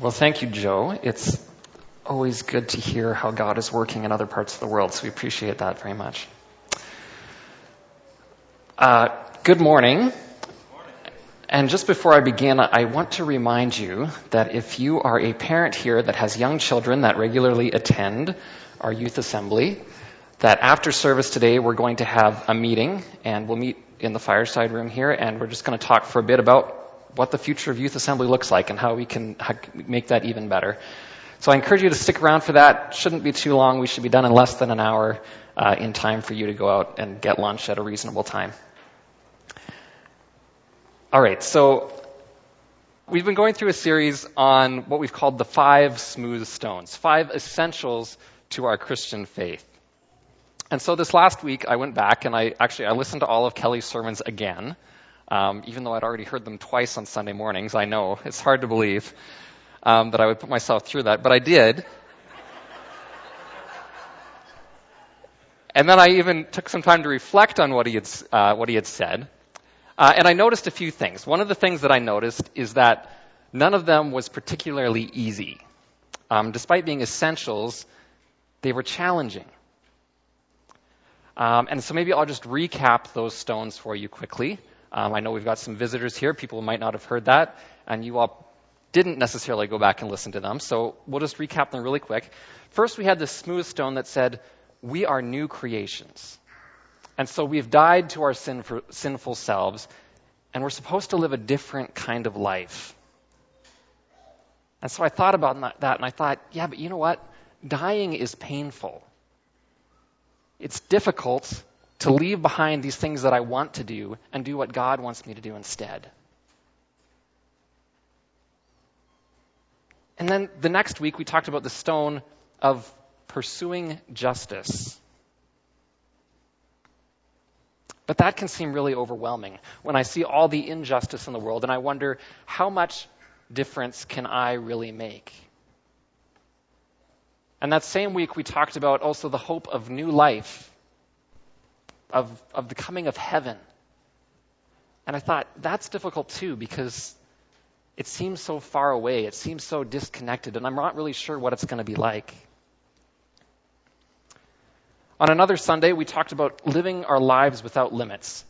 Well, thank you, Joe. It's always good to hear how God is working in other parts of the world, so we appreciate that very much. Uh, good morning. And just before I begin, I want to remind you that if you are a parent here that has young children that regularly attend our youth assembly, that after service today we're going to have a meeting and we'll meet in the fireside room here and we're just going to talk for a bit about what the future of youth assembly looks like and how we can make that even better. So I encourage you to stick around for that. Shouldn't be too long. We should be done in less than an hour uh, in time for you to go out and get lunch at a reasonable time. All right, so we've been going through a series on what we've called the five smooth stones, five essentials to our Christian faith. And so this last week I went back and I actually I listened to all of Kelly's sermons again. Um, even though I'd already heard them twice on Sunday mornings, I know it's hard to believe um, that I would put myself through that, but I did. and then I even took some time to reflect on what he had, uh, what he had said. Uh, and I noticed a few things. One of the things that I noticed is that none of them was particularly easy. Um, despite being essentials, they were challenging. Um, and so maybe I'll just recap those stones for you quickly. Um, I know we've got some visitors here. People might not have heard that, and you all didn't necessarily go back and listen to them. So we'll just recap them really quick. First, we had this smooth stone that said, We are new creations. And so we've died to our sinful, sinful selves, and we're supposed to live a different kind of life. And so I thought about that, and I thought, yeah, but you know what? Dying is painful. It's difficult to leave behind these things that I want to do and do what God wants me to do instead. And then the next week, we talked about the stone of pursuing justice. But that can seem really overwhelming when I see all the injustice in the world and I wonder how much difference can I really make? And that same week, we talked about also the hope of new life of, of the coming of heaven. And I thought, that's difficult too because it seems so far away. It seems so disconnected, and I'm not really sure what it's going to be like. On another Sunday, we talked about living our lives without limits.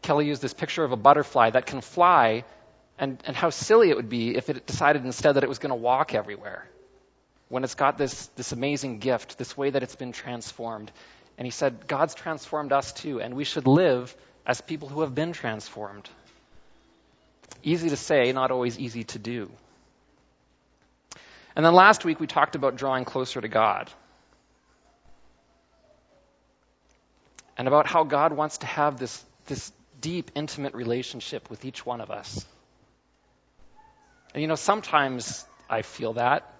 Kelly used this picture of a butterfly that can fly, and, and how silly it would be if it decided instead that it was going to walk everywhere. When it's got this, this amazing gift, this way that it's been transformed. And he said, God's transformed us too, and we should live as people who have been transformed. Easy to say, not always easy to do. And then last week we talked about drawing closer to God. And about how God wants to have this, this deep, intimate relationship with each one of us. And you know, sometimes I feel that.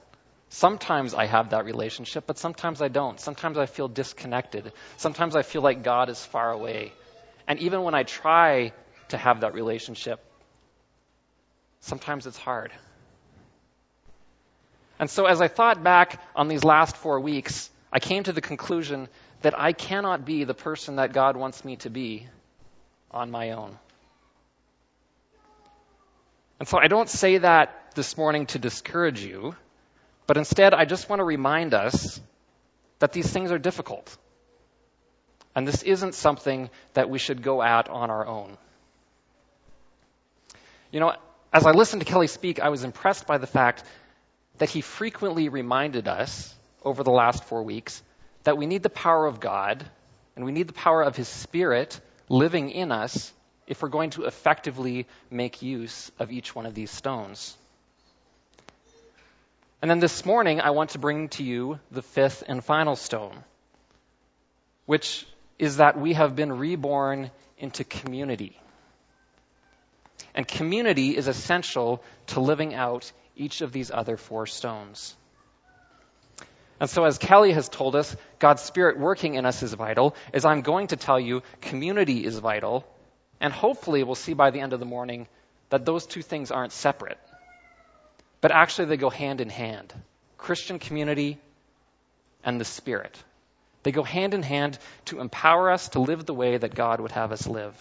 Sometimes I have that relationship, but sometimes I don't. Sometimes I feel disconnected. Sometimes I feel like God is far away. And even when I try to have that relationship, sometimes it's hard. And so as I thought back on these last four weeks, I came to the conclusion that I cannot be the person that God wants me to be on my own. And so I don't say that this morning to discourage you. But instead, I just want to remind us that these things are difficult. And this isn't something that we should go at on our own. You know, as I listened to Kelly speak, I was impressed by the fact that he frequently reminded us over the last four weeks that we need the power of God and we need the power of His Spirit living in us if we're going to effectively make use of each one of these stones. And then this morning, I want to bring to you the fifth and final stone, which is that we have been reborn into community. And community is essential to living out each of these other four stones. And so, as Kelly has told us, God's Spirit working in us is vital. As I'm going to tell you, community is vital. And hopefully, we'll see by the end of the morning that those two things aren't separate but actually they go hand in hand Christian community and the Spirit. They go hand in hand to empower us to live the way that God would have us live.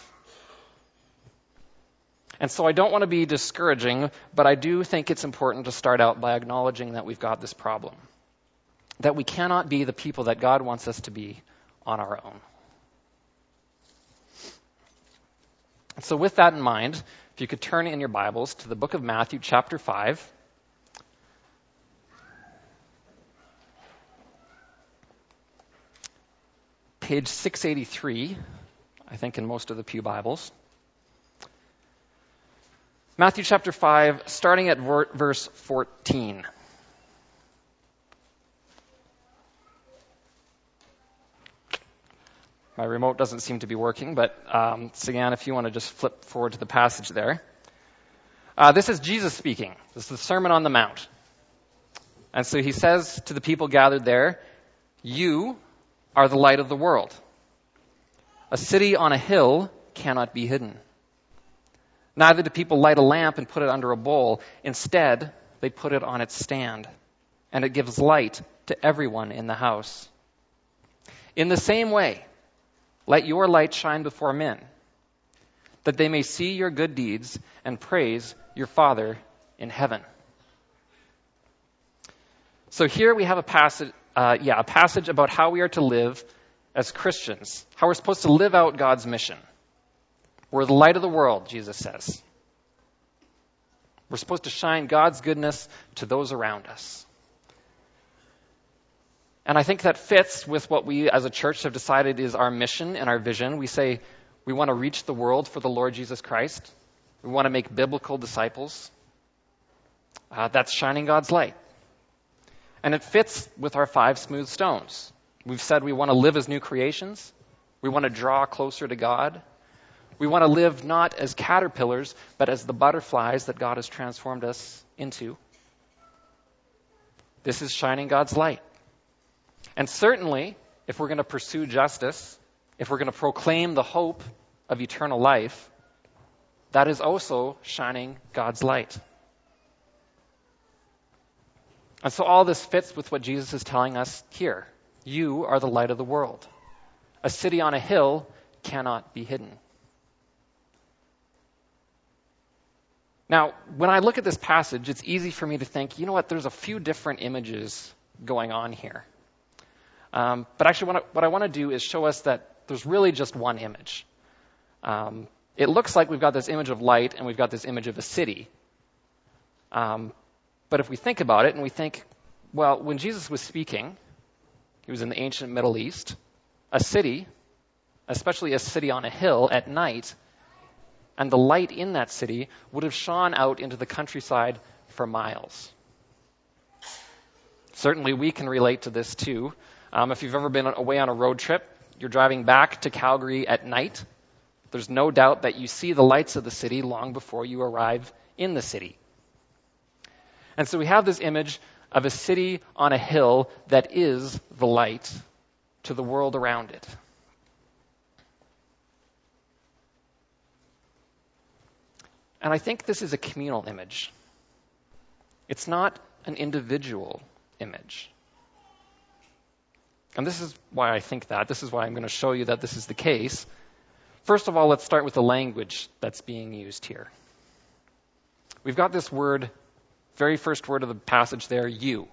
And so I don't want to be discouraging, but I do think it's important to start out by acknowledging that we've got this problem. That we cannot be the people that God wants us to be on our own. So, with that in mind, if you could turn in your Bibles to the book of Matthew, chapter 5. Page 683, I think, in most of the Pew Bibles. Matthew chapter 5, starting at verse 14. My remote doesn't seem to be working, but um, Sagan, if you want to just flip forward to the passage there. Uh, this is Jesus speaking. This is the Sermon on the Mount. And so he says to the people gathered there, You are the light of the world. A city on a hill cannot be hidden. Neither do people light a lamp and put it under a bowl. Instead, they put it on its stand, and it gives light to everyone in the house. In the same way, let your light shine before men, that they may see your good deeds and praise your Father in heaven. So here we have a passage, uh, yeah, a passage about how we are to live as Christians, how we're supposed to live out God's mission. We're the light of the world, Jesus says. We're supposed to shine God's goodness to those around us. And I think that fits with what we as a church have decided is our mission and our vision. We say we want to reach the world for the Lord Jesus Christ. We want to make biblical disciples. Uh, that's shining God's light. And it fits with our five smooth stones. We've said we want to live as new creations. We want to draw closer to God. We want to live not as caterpillars, but as the butterflies that God has transformed us into. This is shining God's light. And certainly, if we're going to pursue justice, if we're going to proclaim the hope of eternal life, that is also shining God's light. And so all this fits with what Jesus is telling us here. You are the light of the world. A city on a hill cannot be hidden. Now, when I look at this passage, it's easy for me to think, you know what, there's a few different images going on here. Um, but actually, what I, what I, want to do is show us that there's really just one image. Um, it looks like we've got this image of light and we've got this image of a city. Um, but if we think about it and we think, well, when Jesus was speaking, he was in the ancient Middle East, a city, especially a city on a hill at night, and the light in that city would have shone out into the countryside for miles. Certainly, we can relate to this too. Um, if you've ever been away on a road trip, you're driving back to Calgary at night. There's no doubt that you see the lights of the city long before you arrive in the city. And so we have this image of a city on a hill that is the light to the world around it. And I think this is a communal image. It's not an individual image. And this is why I think that. This is why I'm going to show you that this is the case. First of all, let's start with the language that's being used here. We've got this word, very first word of the passage there, you.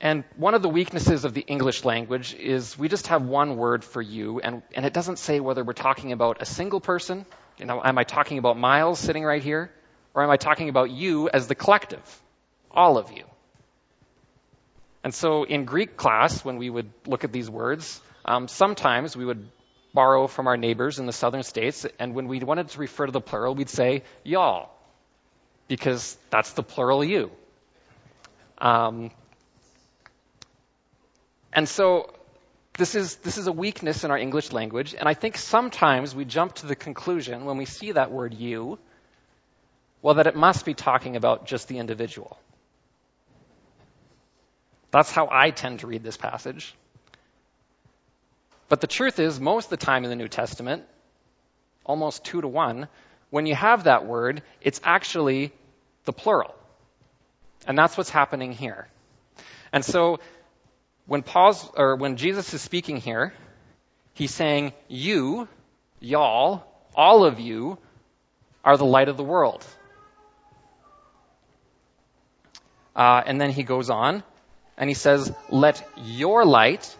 And one of the weaknesses of the English language is we just have one word for you, and, and it doesn't say whether we're talking about a single person you know, am I talking about Miles sitting right here? Or am I talking about you as the collective? All of you. And so in Greek class, when we would look at these words, um, sometimes we would borrow from our neighbors in the southern states, and when we wanted to refer to the plural, we'd say y'all, because that's the plural you. Um, and so this is, this is a weakness in our English language, and I think sometimes we jump to the conclusion when we see that word you, well, that it must be talking about just the individual. That's how I tend to read this passage. But the truth is, most of the time in the New Testament, almost two to one, when you have that word, it's actually the plural. And that's what's happening here. And so when Paul's, or when Jesus is speaking here, he's saying, you, y'all, all of you are the light of the world. Uh, and then he goes on and he says, Let your light,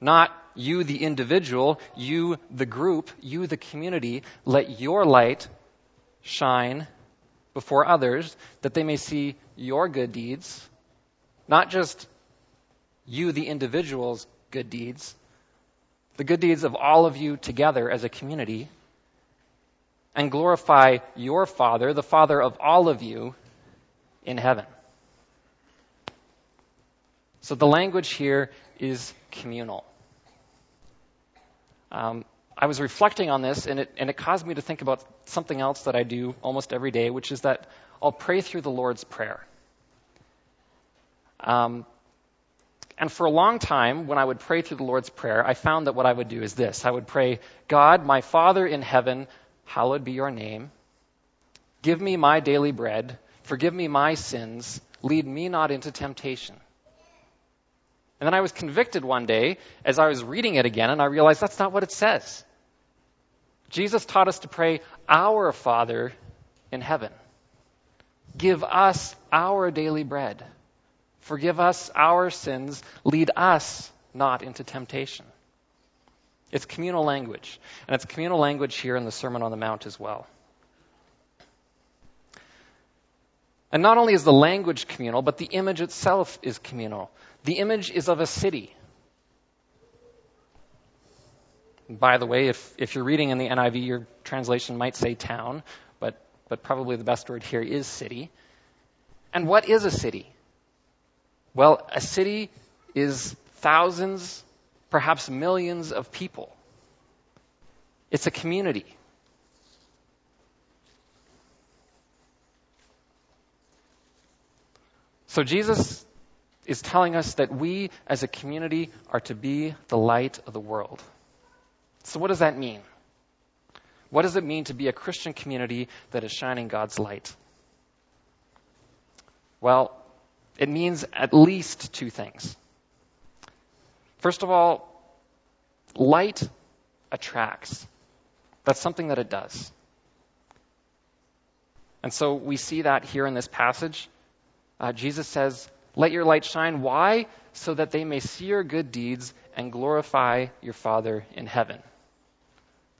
not you the individual, you the group, you the community, let your light shine before others that they may see your good deeds, not just you the individual's good deeds, the good deeds of all of you together as a community, and glorify your Father, the Father of all of you in heaven. So the language here is communal. Um, I was reflecting on this, and it, and it caused me to think about something else that I do almost every day, which is that I'll pray through the Lord's Prayer. Um, and for a long time, when I would pray through the Lord's Prayer, I found that what I would do is this I would pray, God, my Father in heaven, hallowed be your name. Give me my daily bread. Forgive me my sins. Lead me not into temptation. And then I was convicted one day as I was reading it again, and I realized that's not what it says. Jesus taught us to pray, Our Father in heaven. Give us our daily bread. Forgive us our sins. Lead us not into temptation. It's communal language. And it's communal language here in the Sermon on the Mount as well. And not only is the language communal, but the image itself is communal. The image is of a city. By the way, if, if you're reading in the NIV, your translation might say town, but, but probably the best word here is city. And what is a city? Well, a city is thousands, perhaps millions of people. It's a community. So Jesus is telling us that we as a community are to be the light of the world. So, what does that mean? What does it mean to be a Christian community that is shining God's light? Well, it means at least two things. First of all, light attracts. That's something that it does. And so we see that here in this passage. Uh, Jesus says, let your light shine. Why? So that they may see your good deeds and glorify your Father in heaven.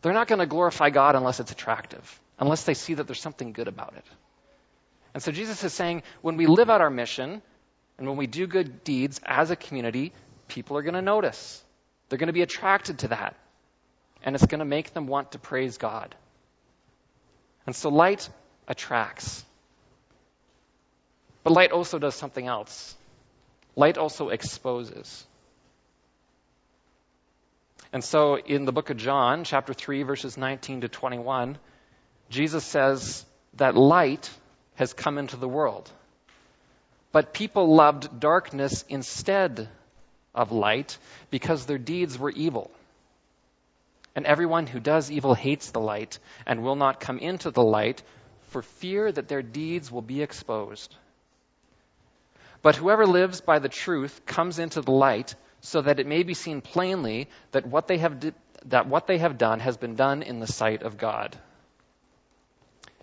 They're not going to glorify God unless it's attractive, unless they see that there's something good about it. And so Jesus is saying when we live out our mission and when we do good deeds as a community, people are going to notice. They're going to be attracted to that. And it's going to make them want to praise God. And so light attracts. But light also does something else. Light also exposes. And so in the book of John, chapter 3, verses 19 to 21, Jesus says that light has come into the world. But people loved darkness instead of light because their deeds were evil. And everyone who does evil hates the light and will not come into the light for fear that their deeds will be exposed. But whoever lives by the truth comes into the light so that it may be seen plainly that what they have, di- that what they have done has been done in the sight of God.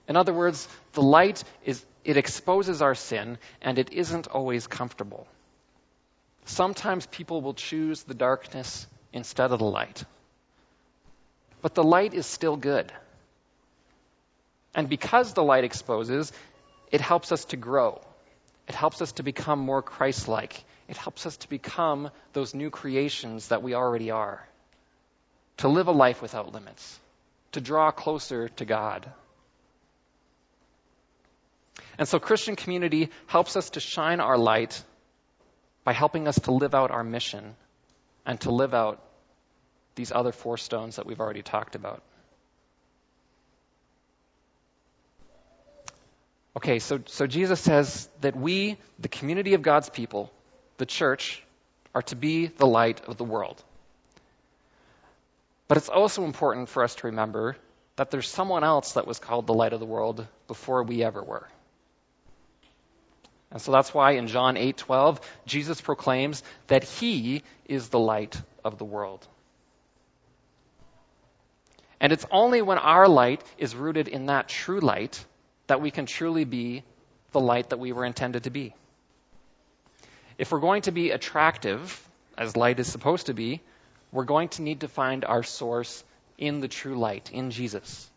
In other words, the light is it exposes our sin and it isn't always comfortable. Sometimes people will choose the darkness instead of the light. But the light is still good. And because the light exposes, it helps us to grow. It helps us to become more Christ like. It helps us to become those new creations that we already are. To live a life without limits. To draw closer to God. And so Christian community helps us to shine our light by helping us to live out our mission and to live out these other four stones that we've already talked about. Okay, so, so Jesus says that we, the community of God's people, the church, are to be the light of the world. But it's also important for us to remember that there's someone else that was called the light of the world before we ever were. And so that's why in John 8:12 Jesus proclaims that he is the light of the world. And it's only when our light is rooted in that true light that we can truly be the light that we were intended to be. If we're going to be attractive, as light is supposed to be, we're going to need to find our source in the true light, in Jesus.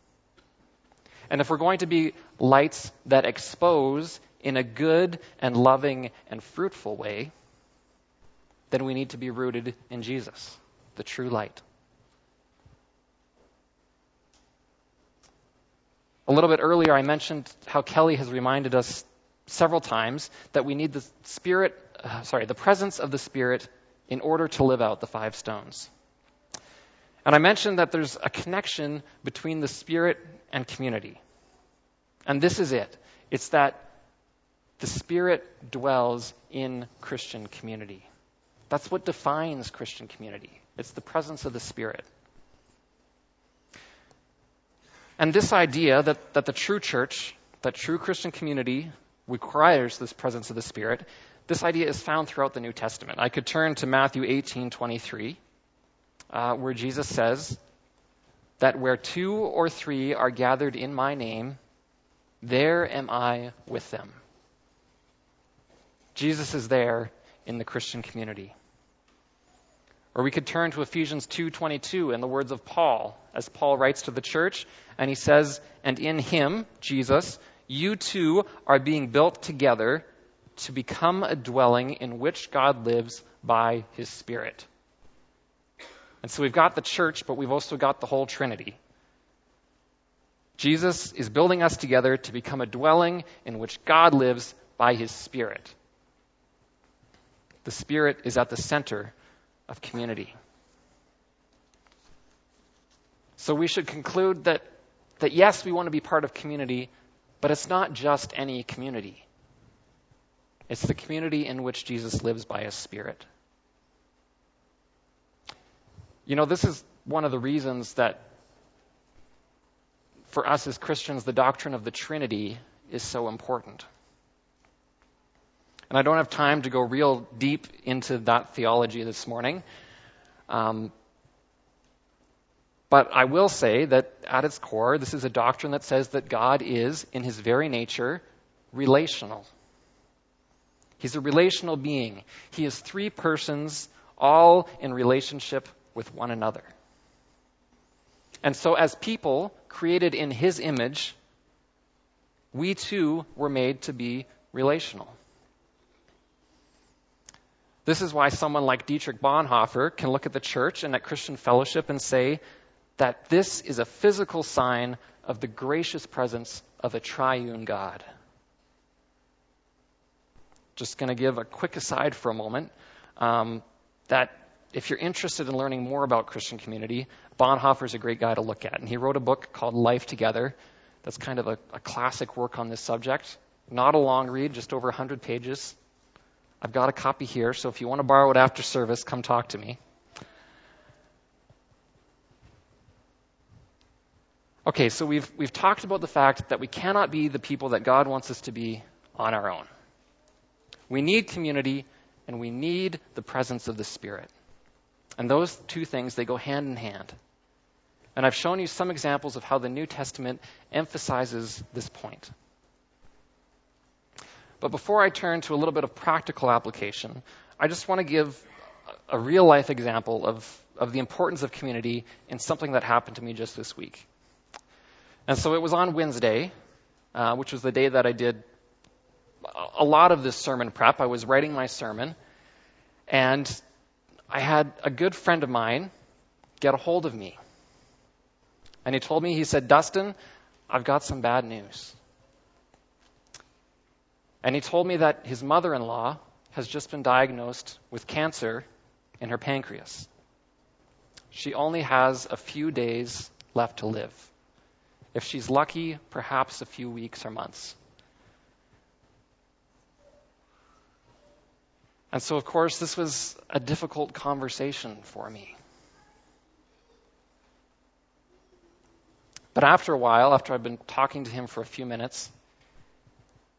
And if we're going to be lights that expose in a good and loving and fruitful way, then we need to be rooted in Jesus, the true light. A little bit earlier, I mentioned how Kelly has reminded us several times that we need the Spirit, uh, sorry, the presence of the Spirit in order to live out the five stones. And I mentioned that there's a connection between the Spirit and community. And this is it it's that the Spirit dwells in Christian community. That's what defines Christian community. It's the presence of the Spirit. And this idea that, that the true church, that true Christian community requires this presence of the Spirit, this idea is found throughout the New Testament. I could turn to Matthew 18 23, uh, where Jesus says that where two or three are gathered in my name, there am I with them. Jesus is there in the Christian community. Or we could turn to Ephesians 2:22 and the words of Paul as Paul writes to the church and he says, "And in him, Jesus, you too are being built together to become a dwelling in which God lives by his Spirit." And so we've got the church, but we've also got the whole Trinity. Jesus is building us together to become a dwelling in which God lives by his Spirit. The Spirit is at the center of community. So we should conclude that, that yes, we want to be part of community, but it's not just any community. It's the community in which Jesus lives by his Spirit. You know, this is one of the reasons that for us as Christians, the doctrine of the Trinity is so important. And I don't have time to go real deep into that theology this morning. Um, but I will say that at its core, this is a doctrine that says that God is, in his very nature, relational. He's a relational being. He is three persons, all in relationship with one another. And so, as people created in his image, we too were made to be relational. This is why someone like Dietrich Bonhoeffer can look at the church and at Christian fellowship and say that this is a physical sign of the gracious presence of a triune God. Just going to give a quick aside for a moment um, that if you're interested in learning more about Christian community, Bonhoeffer is a great guy to look at. And he wrote a book called Life Together. That's kind of a, a classic work on this subject. Not a long read, just over 100 pages. I've got a copy here, so if you want to borrow it after service, come talk to me. Okay, so we've, we've talked about the fact that we cannot be the people that God wants us to be on our own. We need community, and we need the presence of the Spirit. And those two things, they go hand in hand. And I've shown you some examples of how the New Testament emphasizes this point. But before I turn to a little bit of practical application, I just want to give a real life example of, of the importance of community in something that happened to me just this week. And so it was on Wednesday, uh, which was the day that I did a lot of this sermon prep. I was writing my sermon, and I had a good friend of mine get a hold of me. And he told me, he said, Dustin, I've got some bad news. And he told me that his mother in law has just been diagnosed with cancer in her pancreas. She only has a few days left to live. If she's lucky, perhaps a few weeks or months. And so, of course, this was a difficult conversation for me. But after a while, after I'd been talking to him for a few minutes,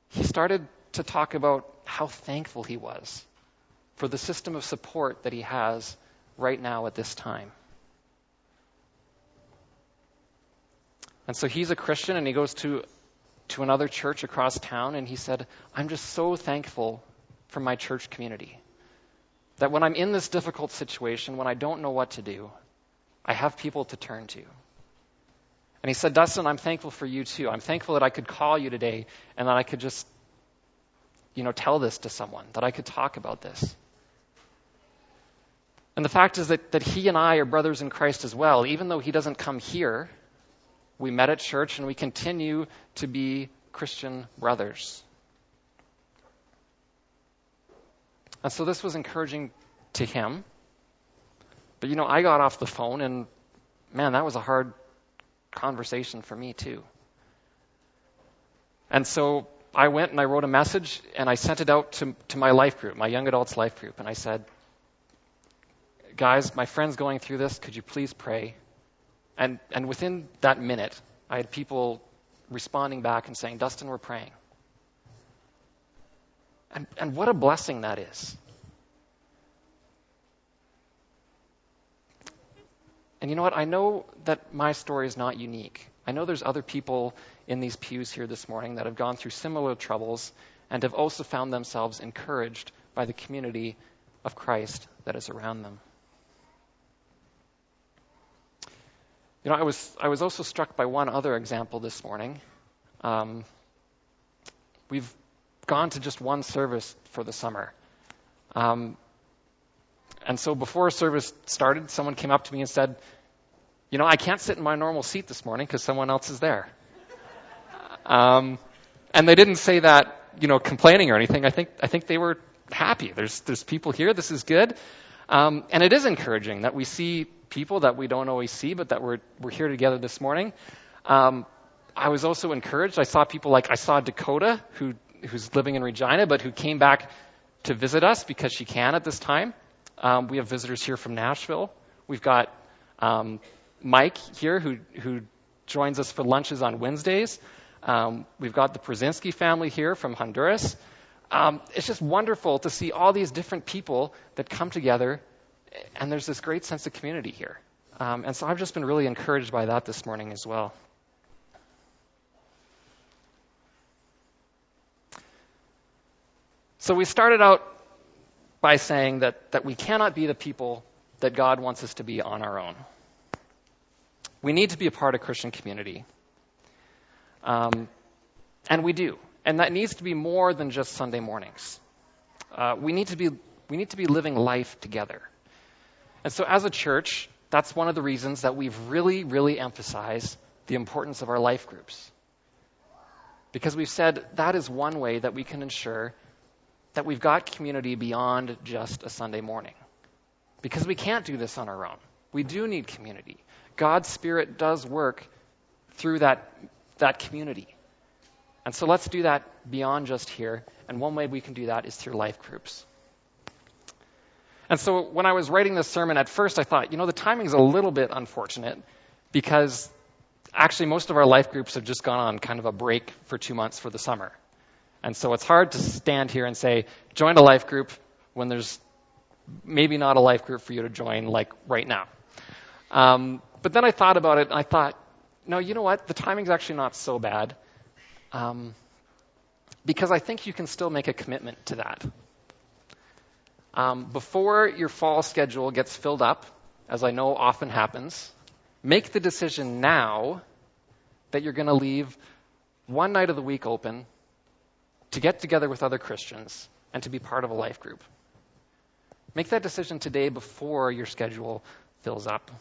he started to talk about how thankful he was for the system of support that he has right now at this time. And so he's a Christian and he goes to, to another church across town and he said, I'm just so thankful for my church community. That when I'm in this difficult situation, when I don't know what to do, I have people to turn to. And he said, Dustin, I'm thankful for you too. I'm thankful that I could call you today and that I could just, you know, tell this to someone, that I could talk about this. And the fact is that, that he and I are brothers in Christ as well. Even though he doesn't come here, we met at church and we continue to be Christian brothers. And so this was encouraging to him. But you know, I got off the phone and man, that was a hard conversation for me too. And so I went and I wrote a message and I sent it out to, to my life group, my young adults life group. And I said, guys, my friend's going through this. Could you please pray? And, and within that minute, I had people responding back and saying, Dustin, we're praying. And, and what a blessing that is. And you know what? I know that my story is not unique. I know there's other people in these pews here this morning that have gone through similar troubles and have also found themselves encouraged by the community of Christ that is around them. You know, I was I was also struck by one other example this morning. Um, we've gone to just one service for the summer, um, and so before service started, someone came up to me and said, "You know, I can't sit in my normal seat this morning because someone else is there." Um, and they didn't say that, you know, complaining or anything. I think I think they were happy. There's there's people here. This is good. Um, and it is encouraging that we see people that we don't always see, but that we're, we're here together this morning. Um, I was also encouraged. I saw people like, I saw Dakota, who, who's living in Regina, but who came back to visit us because she can at this time. Um, we have visitors here from Nashville. We've got um, Mike here, who, who joins us for lunches on Wednesdays. Um, we've got the Przinski family here from Honduras. Um, it's just wonderful to see all these different people that come together, and there's this great sense of community here. Um, and so I've just been really encouraged by that this morning as well. So we started out by saying that, that we cannot be the people that God wants us to be on our own. We need to be a part of Christian community. Um, and we do. And that needs to be more than just Sunday mornings. Uh, we, need to be, we need to be living life together. And so, as a church, that's one of the reasons that we've really, really emphasized the importance of our life groups. Because we've said that is one way that we can ensure that we've got community beyond just a Sunday morning. Because we can't do this on our own. We do need community. God's Spirit does work through that, that community. And so let's do that beyond just here. And one way we can do that is through life groups. And so when I was writing this sermon, at first I thought, you know, the timing is a little bit unfortunate because actually most of our life groups have just gone on kind of a break for two months for the summer. And so it's hard to stand here and say, join a life group when there's maybe not a life group for you to join like right now. Um, but then I thought about it and I thought, no, you know what? The timing's actually not so bad um, because I think you can still make a commitment to that. Um, before your fall schedule gets filled up, as I know often happens, make the decision now that you're going to leave one night of the week open to get together with other Christians and to be part of a life group. Make that decision today before your schedule fills up.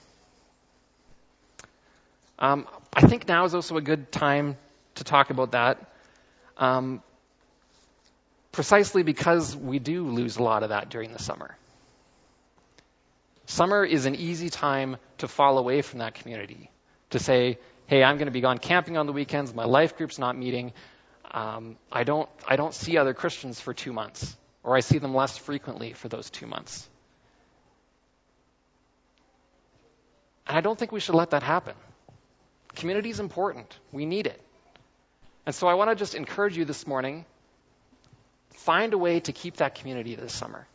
Um, I think now is also a good time to talk about that. Um, precisely because we do lose a lot of that during the summer. Summer is an easy time to fall away from that community, to say, hey, I'm going to be gone camping on the weekends, my life group's not meeting, um, I, don't, I don't see other Christians for two months, or I see them less frequently for those two months. And I don't think we should let that happen. Community is important. We need it. And so I want to just encourage you this morning find a way to keep that community this summer.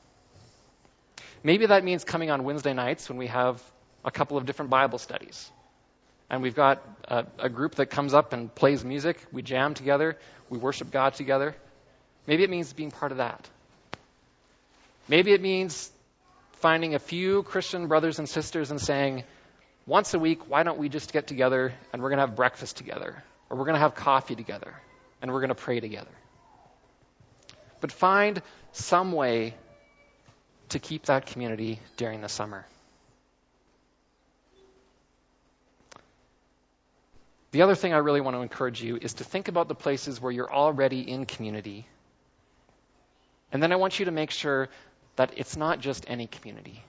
Maybe that means coming on Wednesday nights when we have a couple of different Bible studies. and we've got a, a group that comes up and plays music. We jam together. We worship God together. Maybe it means being part of that. Maybe it means finding a few Christian brothers and sisters and saying, once a week, why don't we just get together and we're going to have breakfast together, or we're going to have coffee together, and we're going to pray together. But find some way to keep that community during the summer. The other thing I really want to encourage you is to think about the places where you're already in community. And then I want you to make sure that it's not just any community,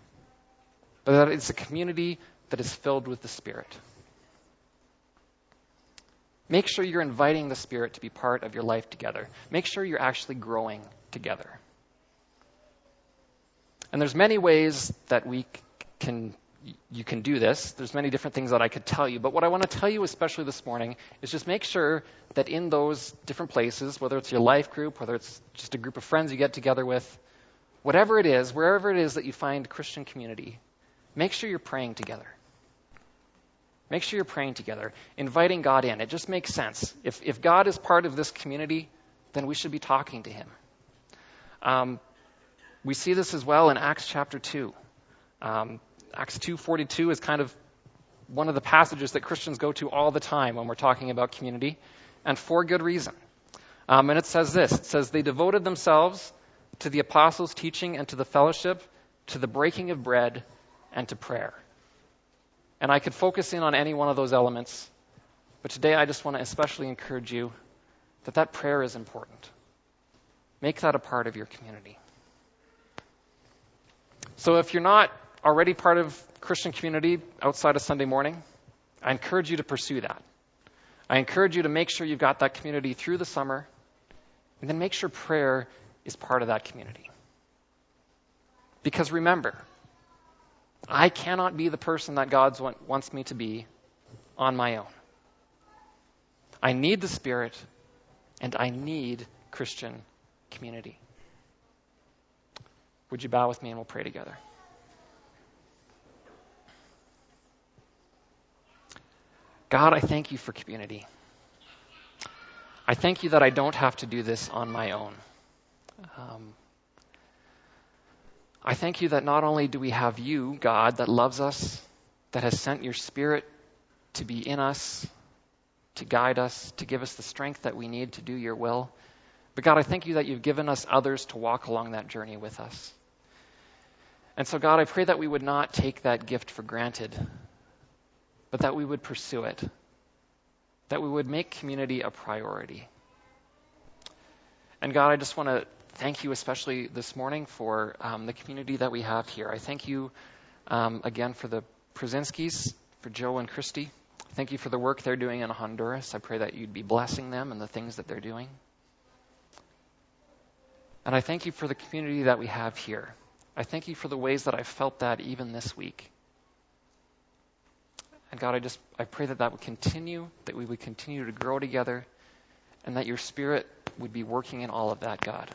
but that it's a community that is filled with the Spirit. Make sure you're inviting the Spirit to be part of your life together. Make sure you're actually growing together. And there's many ways that we can you can do this. There's many different things that I could tell you, but what I want to tell you especially this morning is just make sure that in those different places, whether it's your life group, whether it's just a group of friends you get together with, whatever it is, wherever it is that you find Christian community, make sure you're praying together. Make sure you're praying together, inviting God in. It just makes sense. If, if God is part of this community, then we should be talking to Him. Um, we see this as well in Acts chapter 2. Um, Acts 2:42 is kind of one of the passages that Christians go to all the time when we're talking about community, and for good reason. Um, and it says this: It says they devoted themselves to the apostles' teaching and to the fellowship, to the breaking of bread, and to prayer. And I could focus in on any one of those elements, but today I just want to especially encourage you that that prayer is important. Make that a part of your community. So if you're not already part of Christian community outside of Sunday morning, I encourage you to pursue that. I encourage you to make sure you've got that community through the summer, and then make sure prayer is part of that community. Because remember, I cannot be the person that God wants me to be on my own. I need the Spirit, and I need Christian community. Would you bow with me and we'll pray together? God, I thank you for community. I thank you that I don't have to do this on my own. Um, I thank you that not only do we have you, God, that loves us, that has sent your Spirit to be in us, to guide us, to give us the strength that we need to do your will, but God, I thank you that you've given us others to walk along that journey with us. And so, God, I pray that we would not take that gift for granted, but that we would pursue it, that we would make community a priority. And God, I just want to thank you especially this morning for um, the community that we have here. I thank you um, again for the Przinskis, for Joe and Christy. Thank you for the work they're doing in Honduras. I pray that you'd be blessing them and the things that they're doing. And I thank you for the community that we have here. I thank you for the ways that I felt that even this week. And God, I just I pray that that would continue, that we would continue to grow together, and that your Spirit would be working in all of that, God.